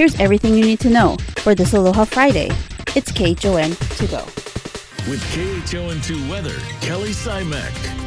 Here's everything you need to know for this Aloha Friday. It's KHON to go. With KHON2 weather, Kelly Simek.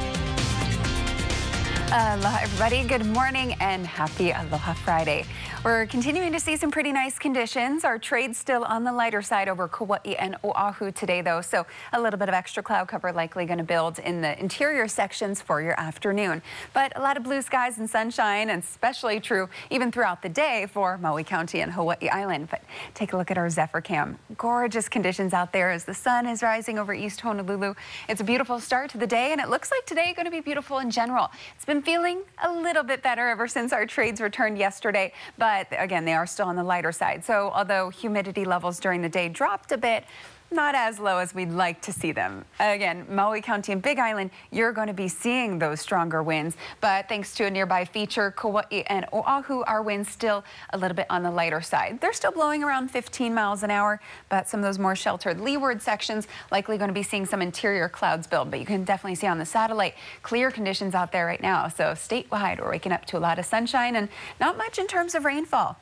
Aloha, everybody. Good morning and happy Aloha Friday. We're continuing to see some pretty nice conditions. Our trade's still on the lighter side over Kauai and Oahu today, though, so a little bit of extra cloud cover likely going to build in the interior sections for your afternoon. But a lot of blue skies and sunshine, and especially true even throughout the day for Maui County and Hawaii Island. But take a look at our Zephyr cam. Gorgeous conditions out there as the sun is rising over East Honolulu. It's a beautiful start to the day, and it looks like today going to be beautiful in general. It's been feeling a little bit better ever since our trades returned yesterday, but again, they are still on the lighter side. So although humidity levels during the day dropped a bit, not as low as we'd like to see them. Again, Maui County and Big Island, you're going to be seeing those stronger winds, but thanks to a nearby feature, Kauai and Oahu, our winds still a little bit on the lighter side. They're still blowing around 15 miles an hour, but some of those more sheltered leeward sections likely going to be seeing some interior clouds build, but you can definitely see on the satellite clear conditions out there right now. So statewide, we're waking up to a lot of sunshine and not much in terms of rainfall.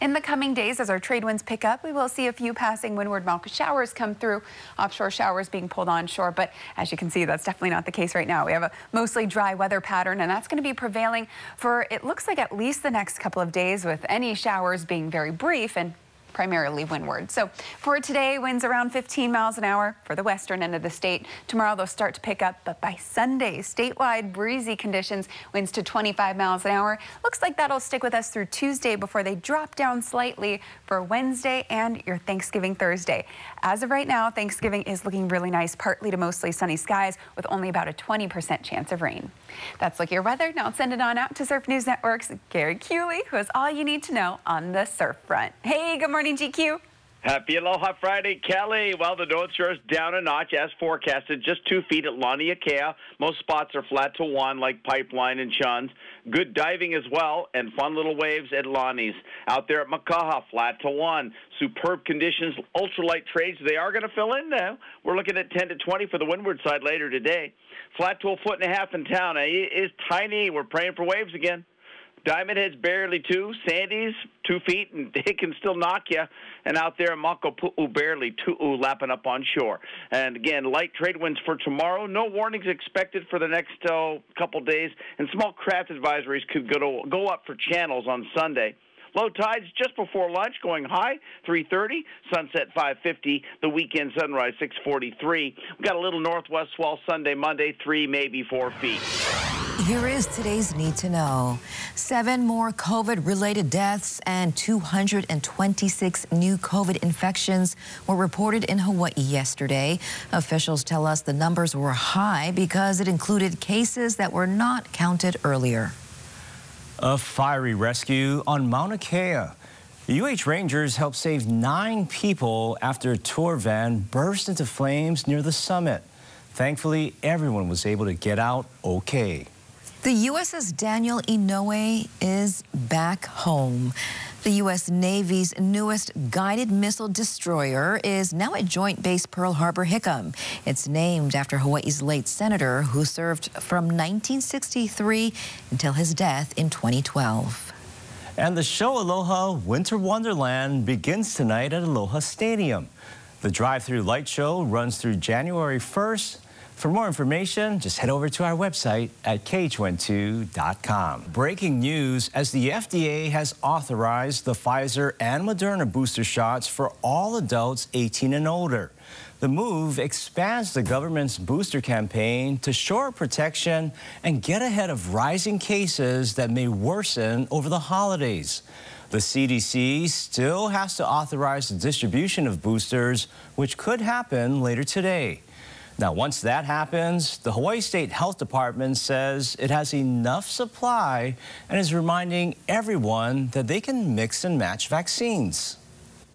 In the coming days, as our trade winds pick up, we will see a few passing windward mauka showers come through, offshore showers being pulled onshore. But as you can see, that's definitely not the case right now. We have a mostly dry weather pattern, and that's going to be prevailing for it looks like at least the next couple of days, with any showers being very brief and primarily windward. So for today, winds around 15 miles an hour for the western end of the state. Tomorrow they'll start to pick up, but by Sunday, statewide breezy conditions, winds to 25 miles an hour. Looks like that'll stick with us through Tuesday before they drop down slightly for Wednesday and your Thanksgiving Thursday. As of right now, Thanksgiving is looking really nice, partly to mostly sunny skies with only about a 20% chance of rain. That's Look Your Weather. Now send it on out to Surf News Network's Gary Kewley, who has all you need to know on the surf front. Hey, good morning, GQ. Happy Aloha Friday, Kelly. Well, the North Shore is down a notch as forecasted, just two feet at Laniakea. Most spots are flat to one, like Pipeline and Chuns. Good diving as well, and fun little waves at Lonnie's. Out there at Makaha, flat to one. Superb conditions, ultralight trades. They are going to fill in now. We're looking at 10 to 20 for the windward side later today. Flat to a foot and a half in town. Eh, it is tiny. We're praying for waves again. Diamond Head's barely two. Sandy's two feet, and they can still knock you. And out there, Makapu'u barely two lapping up on shore. And again, light trade winds for tomorrow. No warnings expected for the next uh, couple days. And small craft advisories could go, to, go up for channels on Sunday. Low tides just before lunch, going high 3:30, sunset 5:50, the weekend sunrise 6:43. We got a little northwest swell Sunday, Monday, three maybe four feet. Here is today's need to know. Seven more COVID related deaths and 226 new COVID infections were reported in Hawaii yesterday. Officials tell us the numbers were high because it included cases that were not counted earlier. A fiery rescue on Mauna Kea. UH Rangers helped save nine people after a tour van burst into flames near the summit. Thankfully, everyone was able to get out okay. The USS Daniel Inouye is back home. The U.S. Navy's newest guided missile destroyer is now at Joint Base Pearl Harbor Hickam. It's named after Hawaii's late senator who served from 1963 until his death in 2012. And the show Aloha Winter Wonderland begins tonight at Aloha Stadium. The drive-through light show runs through January 1st for more information, just head over to our website at KHON2.com. Breaking news as the FDA has authorized the Pfizer and Moderna booster shots for all adults 18 and older. The move expands the government's booster campaign to shore protection and get ahead of rising cases that may worsen over the holidays. The CDC still has to authorize the distribution of boosters, which could happen later today. Now, once that happens, the Hawaii State Health Department says it has enough supply and is reminding everyone that they can mix and match vaccines.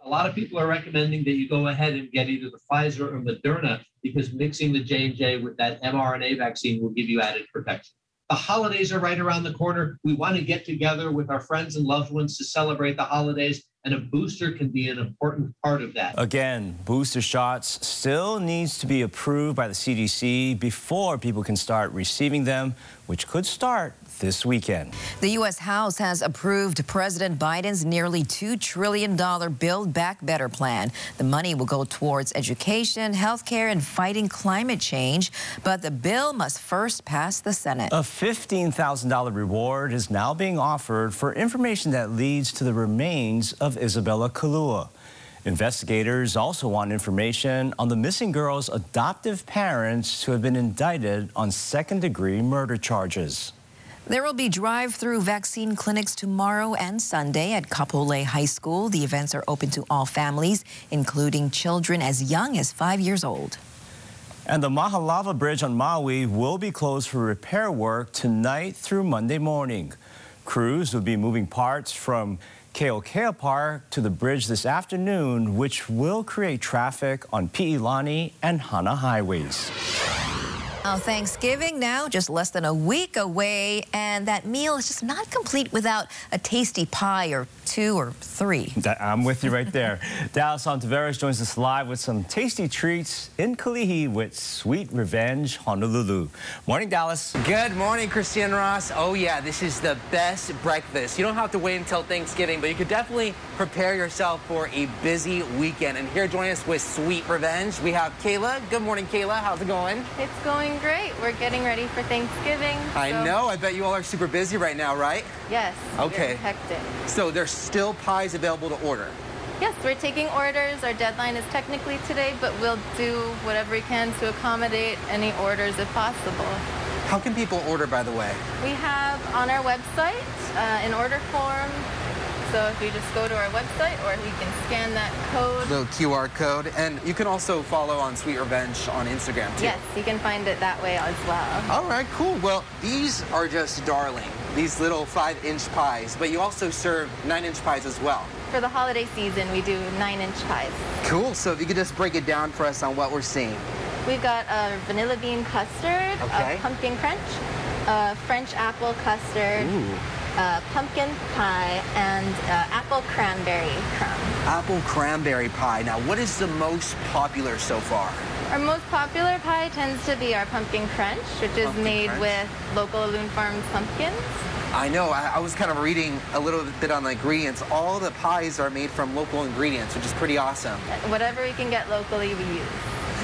A lot of people are recommending that you go ahead and get either the Pfizer or Moderna because mixing the J&J with that mRNA vaccine will give you added protection. The holidays are right around the corner. We want to get together with our friends and loved ones to celebrate the holidays and a booster can be an important part of that. Again, booster shots still needs to be approved by the CDC before people can start receiving them, which could start this weekend. The U.S. House has approved President Biden's nearly $2 trillion Build Back Better plan. The money will go towards education, health care, and fighting climate change. But the bill must first pass the Senate. A $15,000 reward is now being offered for information that leads to the remains of Isabella Kalua. Investigators also want information on the missing girl's adoptive parents who have been indicted on second degree murder charges. There will be drive-through vaccine clinics tomorrow and Sunday at Kapolei High School. The events are open to all families, including children as young as five years old. And the Mahalava Bridge on Maui will be closed for repair work tonight through Monday morning. Crews will be moving parts from Keokea Park to the bridge this afternoon, which will create traffic on Pi'ilani and Hana highways. Now, Thanksgiving now just less than a week away, and that meal is just not complete without a tasty pie or two or three. I'm with you right there. Dallas Ontiveros joins us live with some tasty treats in Kalihi with Sweet Revenge Honolulu. Morning, Dallas. Good morning, Christian Ross. Oh, yeah, this is the best breakfast. You don't have to wait until Thanksgiving, but you could definitely prepare yourself for a busy weekend. And here joining us with Sweet Revenge, we have Kayla. Good morning, Kayla. How's it going? It's going great. We're getting ready for Thanksgiving. I know. I bet you all are super busy right now, right? Yes. Okay. Hectic. So there's still pies available to order. Yes, we're taking orders. Our deadline is technically today, but we'll do whatever we can to accommodate any orders if possible. How can people order, by the way? We have on our website uh, an order form. So if you just go to our website or you can scan that code. Little QR code. And you can also follow on Sweet Revenge on Instagram, too. Yes, you can find it that way as well. All right, cool. Well, these are just darling, these little five inch pies, but you also serve nine inch pies as well. For the holiday season, we do nine inch pies. Cool. So if you could just break it down for us on what we're seeing. We've got a vanilla bean custard, Okay. a pumpkin crunch, a French apple custard, a pumpkin pie, and uh, apple cranberry crumb. Apple cranberry pie. Now, what is the most popular so far? Our most popular pie tends to be our pumpkin crunch, which is Pumpkin made crunch. with local Aloun Farms pumpkins. I know. I, I was kind of reading a little bit on the ingredients. All the pies are made from local ingredients, which is pretty awesome. Whatever we can get locally, we use.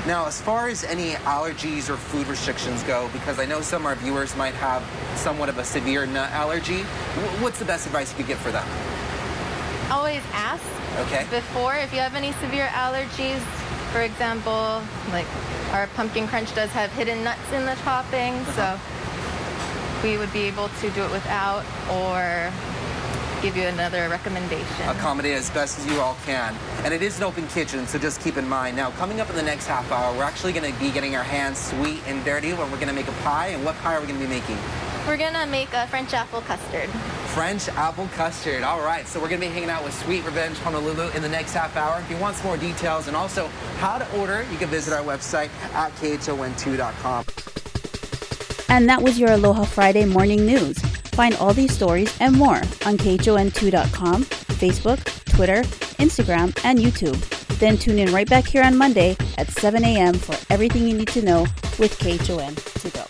Now, as far as any allergies or food restrictions go, because I know some of our viewers might have somewhat of a severe nut allergy, what's the best advice you could give for them? Always ask Okay. before if you have any severe allergies. For example, like our pumpkin crunch does have hidden nuts in the topping, Uh-huh. so we would be able to do it without or give you another recommendation. accommodate as best as you all can. And it is an open kitchen, so just keep in mind. Now, coming up in the next half hour, we're actually going to be getting our hands sweet and dirty when we're going to make a pie. And what pie are we going to be making? We're gonna make a French apple custard. French apple custard. All right, so we're going to be hanging out with Sweet Revenge Honolulu in the next half hour. If you want some more details and also how to order, you can visit our website at khon2.com. And that was your Aloha Friday morning news. Find all these stories and more on KHON2.com, Facebook, Twitter, Instagram, and YouTube. Then tune in right back here on Monday at 7 a.m. for everything you need to know with KHON to go.